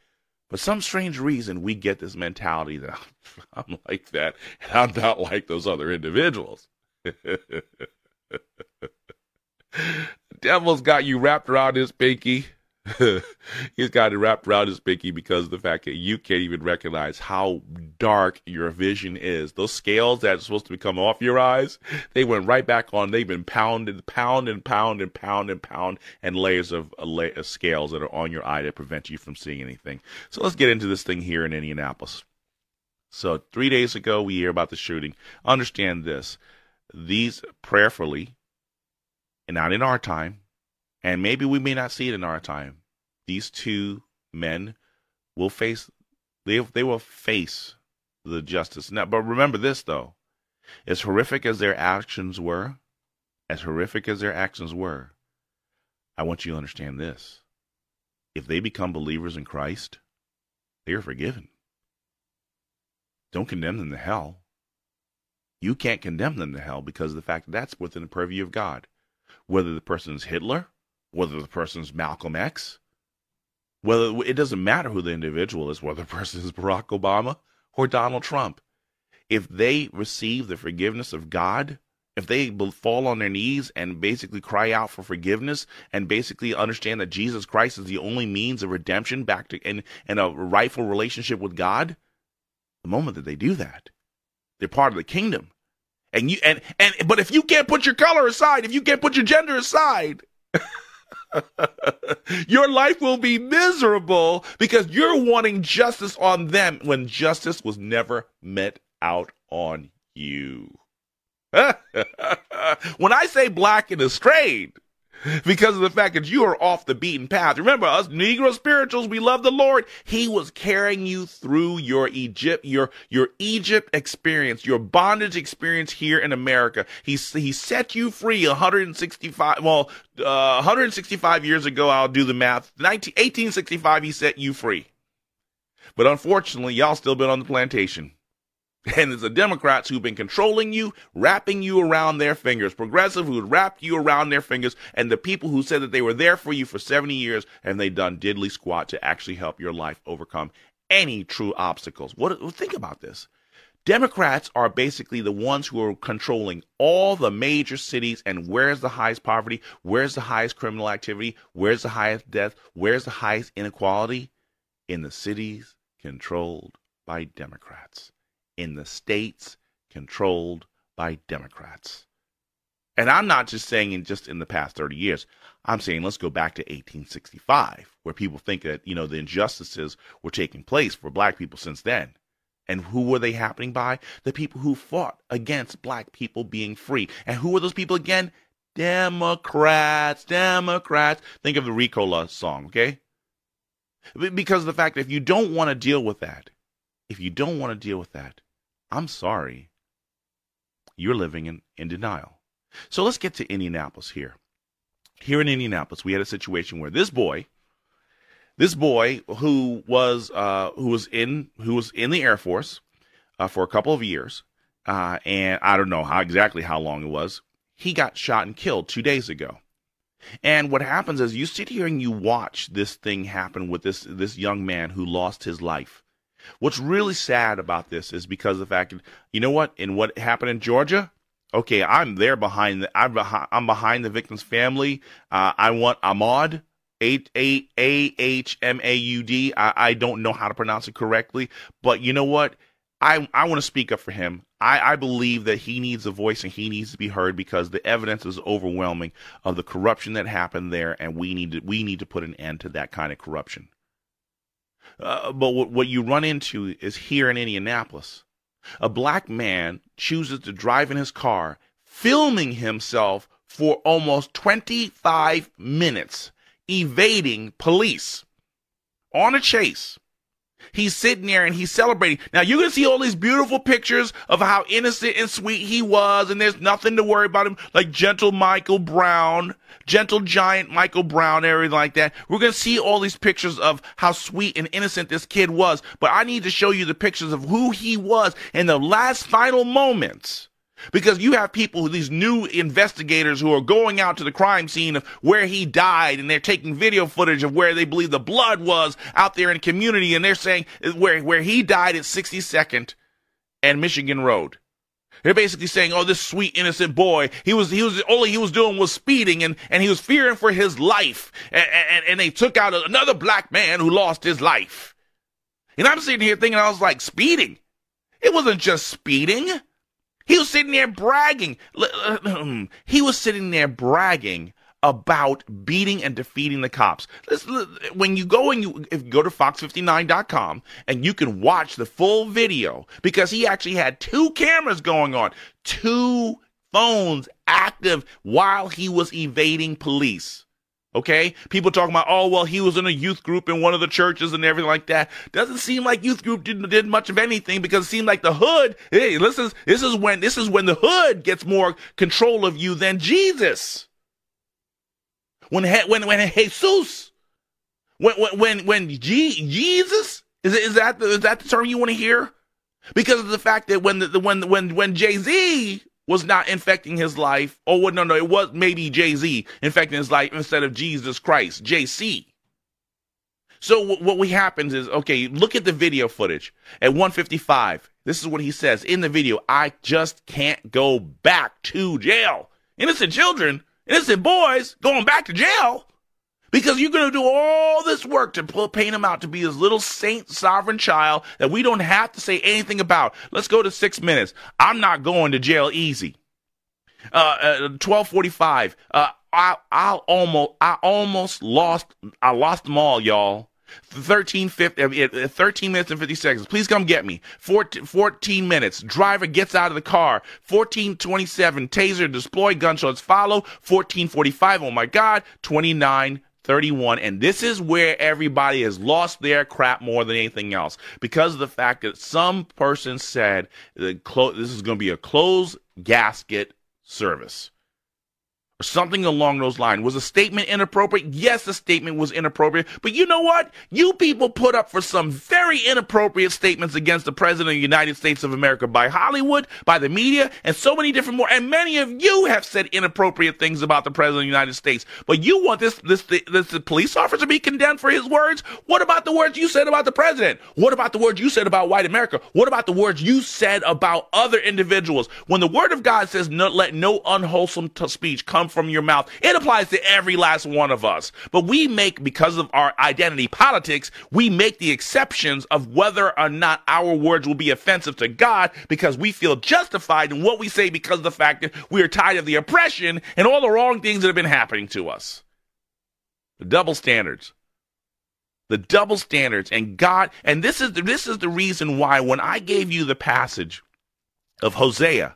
For some strange reason, we get this mentality that I'm like that and I'm not like those other individuals. Devil's got you wrapped around his pinky. He's got it wrapped around his pinky because of the fact that you can't even recognize how dark your vision is. Those scales that are supposed to come off your eyes, they went right back on. They've been pounded, pound and pound and pound and pound, and layers of, uh, of scales that are on your eye that prevent you from seeing anything. So let's get into this thing here in Indianapolis. So three days ago, we hear about the shooting. Understand this: these prayerfully and not in our time, and maybe we may not see it in our time. These two men will face they they will face the justice. Now, but remember this though, as horrific as their actions were, as horrific as their actions were, I want you to understand this: if they become believers in Christ, they are forgiven. Don't condemn them to hell. You can't condemn them to hell because of the fact that that's within the purview of God whether the person is Hitler, whether the person is Malcolm X, whether it doesn't matter who the individual is, whether the person is Barack Obama or Donald Trump. If they receive the forgiveness of God, if they fall on their knees and basically cry out for forgiveness and basically understand that Jesus Christ is the only means of redemption back to and, and a rightful relationship with God, the moment that they do that, they're part of the kingdom. And you and and but if you can't put your color aside, if you can't put your gender aside, your life will be miserable because you're wanting justice on them when justice was never met out on you. when I say black and estranged, because of the fact that you are off the beaten path. Remember, us Negro spirituals, we love the Lord. He was carrying you through your Egypt, your your Egypt experience, your bondage experience here in America. He he set you free 165. Well, uh, 165 years ago, I'll do the math. 19, 1865, he set you free. But unfortunately, y'all still been on the plantation. And it's the Democrats who've been controlling you, wrapping you around their fingers. Progressive who wrapped you around their fingers, and the people who said that they were there for you for 70 years and they done diddly squat to actually help your life overcome any true obstacles. What think about this. Democrats are basically the ones who are controlling all the major cities and where's the highest poverty, where's the highest criminal activity, where's the highest death, where's the highest inequality? In the cities controlled by Democrats, in the states controlled by Democrats. And I'm not just saying in just in the past 30 years. I'm saying let's go back to 1865, where people think that, you know, the injustices were taking place for black people since then. And who were they happening by? The people who fought against black people being free. And who were those people again? Democrats, Democrats. Think of the Ricola song, okay? Because of the fact that if you don't want to deal with that, if you don't want to deal with that, I'm sorry. You're living in, in denial. So let's get to Indianapolis here. Here in Indianapolis, we had a situation where this boy, this boy who was uh, who was in who was in the Air Force uh, for a couple of years, uh, and I don't know how exactly how long it was. He got shot and killed two days ago. And what happens is you sit here and you watch this thing happen with this this young man who lost his life. What's really sad about this is because of the fact that you know what in what happened in Georgia, okay, I'm there behind the I'm behind I'm behind the victim's family. Uh, I want Ahmaud a A A H M A U D. I I don't know how to pronounce it correctly, but you know what? I I want to speak up for him. I, I believe that he needs a voice and he needs to be heard because the evidence is overwhelming of the corruption that happened there, and we need to we need to put an end to that kind of corruption. Uh, but what, what you run into is here in Indianapolis, a black man chooses to drive in his car, filming himself for almost 25 minutes evading police on a chase. He's sitting there and he's celebrating. Now you're gonna see all these beautiful pictures of how innocent and sweet he was, and there's nothing to worry about him, like gentle Michael Brown, gentle giant Michael Brown, everything like that. We're gonna see all these pictures of how sweet and innocent this kid was, but I need to show you the pictures of who he was in the last final moments because you have people, these new investigators who are going out to the crime scene of where he died and they're taking video footage of where they believe the blood was out there in the community and they're saying uh, where, where he died at 62nd and Michigan Road. They're basically saying, "Oh, this sweet innocent boy, he was he was all he was doing was speeding, and and he was fearing for his life, and, and, and they took out another black man who lost his life." And I'm sitting here thinking, I was like, speeding. It wasn't just speeding. He was sitting there bragging. Uh, he was sitting there bragging about beating and defeating the cops. When you go and you, you go to fox59.com and you can watch the full video because he actually had two cameras going on, two phones active while he was evading police. Okay? People talking about, oh, well, he was in a youth group in one of the churches and everything like that. Doesn't seem like youth group did, did much of anything because it seemed like the hood, hey, this is, this is when, this is when the hood gets more control of you than Jesus. When, when, when Jesus, when, when, when, when G, Jesus, is, is that, is that the term you want to hear? Because of the fact that when the, when, when, when Jay-Z was not infecting his life. Oh, no, no, it was maybe Jay Z infecting his life instead of Jesus Christ, JC. So w- what we happens is, okay, look at the video footage at 155. This is what he says in the video. I just can't go back to jail. Innocent children, innocent boys going back to jail because you're going to do all this work to paint him out to be this little saint sovereign child that we don't have to say anything about. Let's go to six minutes. I'm not going to jail easy. Uh, uh 1245. Uh, I, I almost, I almost lost, I lost them all, y'all. 13, 50, uh, 13 minutes and 50 seconds. Please come get me. 14, 14 minutes. Driver gets out of the car. 1427. Taser deploy gunshots follow. 1445. Oh my God. 29 31. And this is where everybody has lost their crap more than anything else because of the fact that some person said that this is going to be a closed gasket service. Something along those lines. Was a statement inappropriate? Yes, the statement was inappropriate. But you know what? You people put up for some very inappropriate statements against the President of the United States of America by Hollywood, by the media, and so many different more. And many of you have said inappropriate things about the President of the United States. But you want this, this, this, this police officer to be condemned for his words? What about the words you said about the President? What about the words you said about white America? What about the words you said about other individuals? When the Word of God says, no, let no unwholesome t- speech come from your mouth. It applies to every last one of us. But we make, because of our identity politics, we make the exceptions of whether or not our words will be offensive to God because we feel justified in what we say because of the fact that we are tired of the oppression and all the wrong things that have been happening to us. The double standards. The double standards and God, and this is the, this is the reason why when I gave you the passage of Hosea,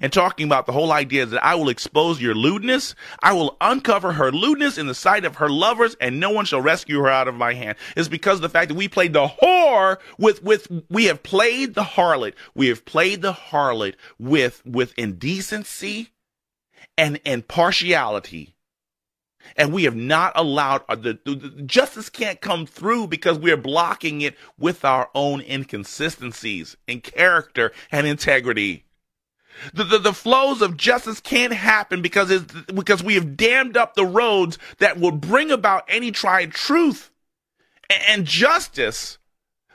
and talking about the whole idea that I will expose your lewdness. I will uncover her lewdness in the sight of her lovers, and no one shall rescue her out of my hand. Is because of the fact that we played the whore with, with, we have played the harlot. We have played the harlot with, with indecency and, and partiality. And we have not allowed uh, the, the, the justice can't come through because we are blocking it with our own inconsistencies in character and integrity. The, the, the, flows of justice can't happen because it's, because we have dammed up the roads that will bring about any tried truth and, justice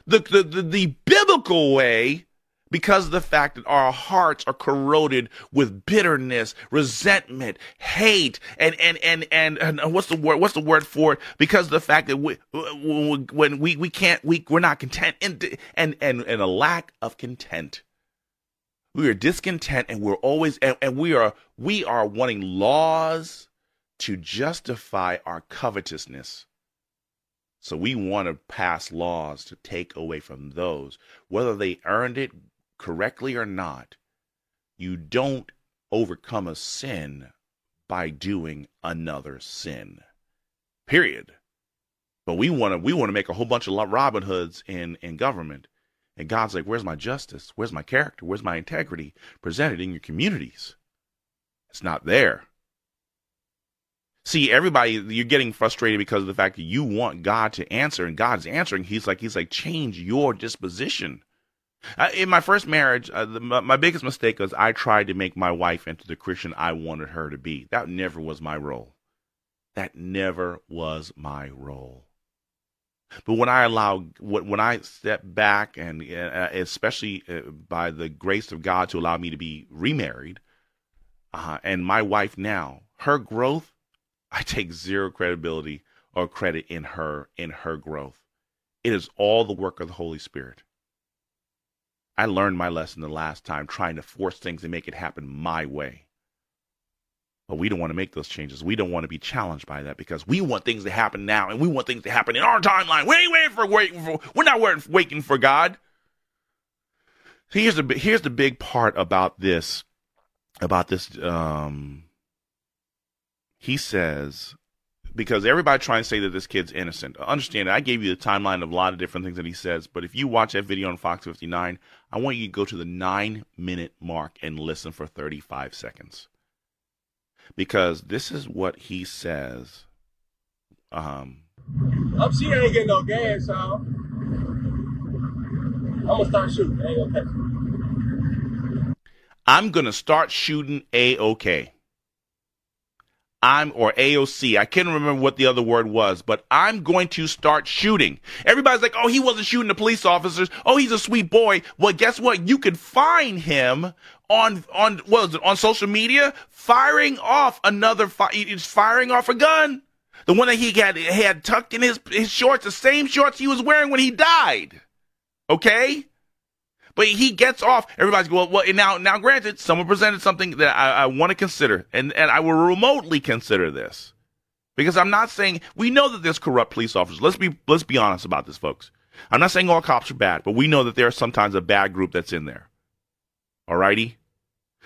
the, the, the, the biblical way because of the fact that our hearts are corroded with bitterness, resentment, hate, and and and and, and what's the word? What's the word for it? Because of the fact that we, when we we can't we we're not content and and, and a lack of content we are discontent and we're always and, and we are we are wanting laws to justify our covetousness. So we want to pass laws to take away from those. Whether they earned it correctly or not you don't overcome a sin by doing another sin. Period. But we want to we want to make a whole bunch of robin hoods in in government and God's like, where's my justice? Where's my character? Where's my integrity presented in your communities? It's not there. See, everybody, you're getting frustrated because of the fact that you want God to answer, and God's answering. He's like, He's like, change your disposition. Uh, in my first marriage, uh, the, my, my biggest mistake was I tried to make my wife into the Christian I wanted her to be. That never was my role. That never was my role. But when I allow, when I step back, and uh, especially uh, by the grace of God to allow me to be remarried, uh, and my wife now, her growth, I take zero credibility or credit in her in her growth. It is all the work of the Holy Spirit. I learned my lesson the last time trying to force things and make it happen my way. But we don't want to make those changes. We don't want to be challenged by that because we want things to happen now and we want things to happen in our timeline. We ain't waiting for waiting for we're not waiting, waiting for God. Here's the here's the big part about this about this um he says because everybody trying to say that this kid's innocent. Understand, I gave you the timeline of a lot of different things that he says, but if you watch that video on Fox 59, I want you to go to the nine minute mark and listen for 35 seconds because this is what he says. Um, I'm she ain't getting no gas, y'all. I'm gonna start shooting. Ain't gonna I'm gonna start shooting a okay. I'm or AOC. I can't remember what the other word was, but I'm going to start shooting. Everybody's like, "Oh, he wasn't shooting the police officers. Oh, he's a sweet boy." Well, guess what? You can find him on on what was it on social media firing off another fi- he's firing off a gun. The one that he had had tucked in his his shorts, the same shorts he was wearing when he died. Okay? But he gets off. Everybody's going, well, now, now granted, someone presented something that I, I want to consider, and, and I will remotely consider this. Because I'm not saying, we know that there's corrupt police officers. Let's be, let's be honest about this, folks. I'm not saying all cops are bad, but we know that there's sometimes a bad group that's in there. Alrighty?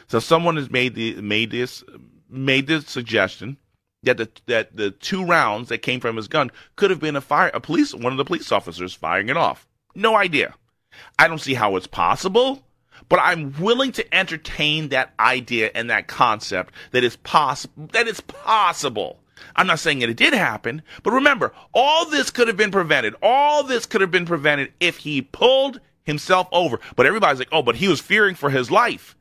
So someone has made the, made this, made this suggestion that the, that the two rounds that came from his gun could have been a fire, a police, one of the police officers firing it off. No idea. I don't see how it's possible, but I'm willing to entertain that idea and that concept that is possible. That it's possible. I'm not saying that it did happen, but remember, all this could have been prevented. All this could have been prevented if he pulled himself over. But everybody's like, oh, but he was fearing for his life.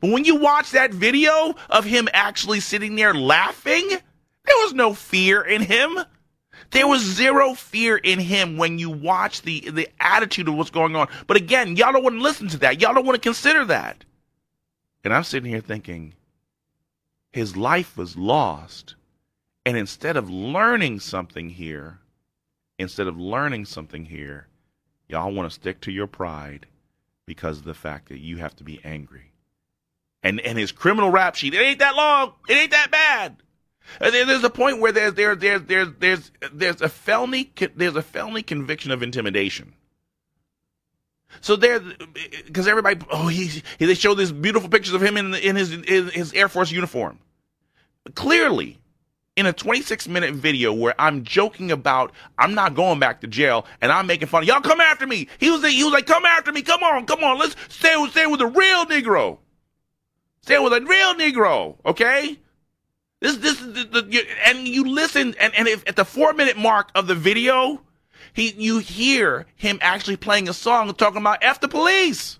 But when you watch that video of him actually sitting there laughing, there was no fear in him. There was zero fear in him when you watch the, the attitude of what's going on. But again, y'all don't want to listen to that. Y'all don't want to consider that. And I'm sitting here thinking, his life was lost. And instead of learning something here, instead of learning something here, y'all want to stick to your pride because of the fact that you have to be angry. And and his criminal rap sheet, it ain't that long. It ain't that bad. There's a point where there's there's there's there's there's there's a felony there's a felony conviction of intimidation. So there, because everybody, oh, he, they show these beautiful pictures of him in in his in his Air Force uniform. Clearly, in a 26 minute video where I'm joking about I'm not going back to jail and I'm making fun of y'all come after me. He was he was like come after me. Come on, come on. Let's stay with stay with a real Negro. Stay with a real Negro, okay? This this the, the, and you listen and and if at the 4 minute mark of the video, he you hear him actually playing a song talking about F the police.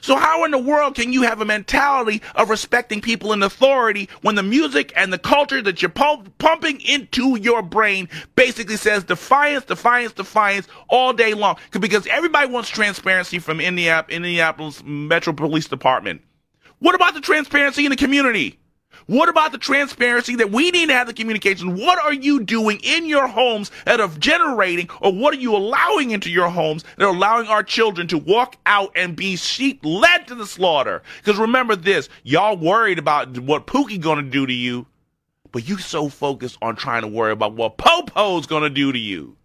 So how in the world can you have a mentality of respecting people in authority when the music and the culture that you're pumping into your brain basically says defiance, defiance, defiance all day long? Because everybody wants transparency from Indianapolis Metro Police Department. What about the transparency in the community? What about the transparency that we need to have the communication? What are you doing in your homes that are generating, or what are you allowing into your homes that are allowing our children to walk out and be sheep led to the slaughter? Because remember this, y'all worried about what Pookie gonna do to you, but you so focused on trying to worry about what Popo's gonna do to you.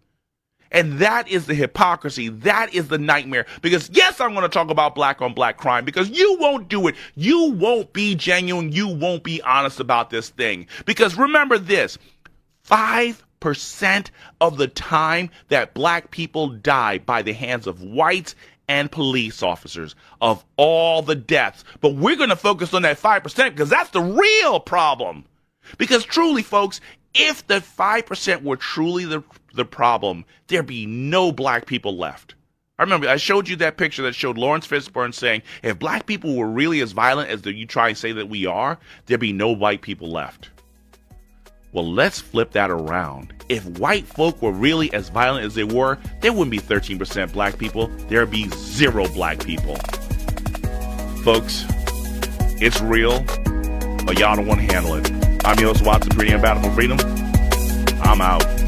And that is the hypocrisy. That is the nightmare. Because yes, I'm going to talk about black on black crime because you won't do it. You won't be genuine. You won't be honest about this thing. Because remember this, 5% of the time that black people die by the hands of whites and police officers of all the deaths. But we're going to focus on that 5% because that's the real problem. Because truly, folks, if the 5% were truly the, the problem, there'd be no black people left. I remember I showed you that picture that showed Laurence Fishburne saying, if black people were really as violent as you try and say that we are, there'd be no white people left. Well, let's flip that around. If white folk were really as violent as they were, there wouldn't be 13% black people, there'd be zero black people. Folks, it's real, but y'all don't want to handle it. I'm your host, Watson Battle for Freedom. I'm out.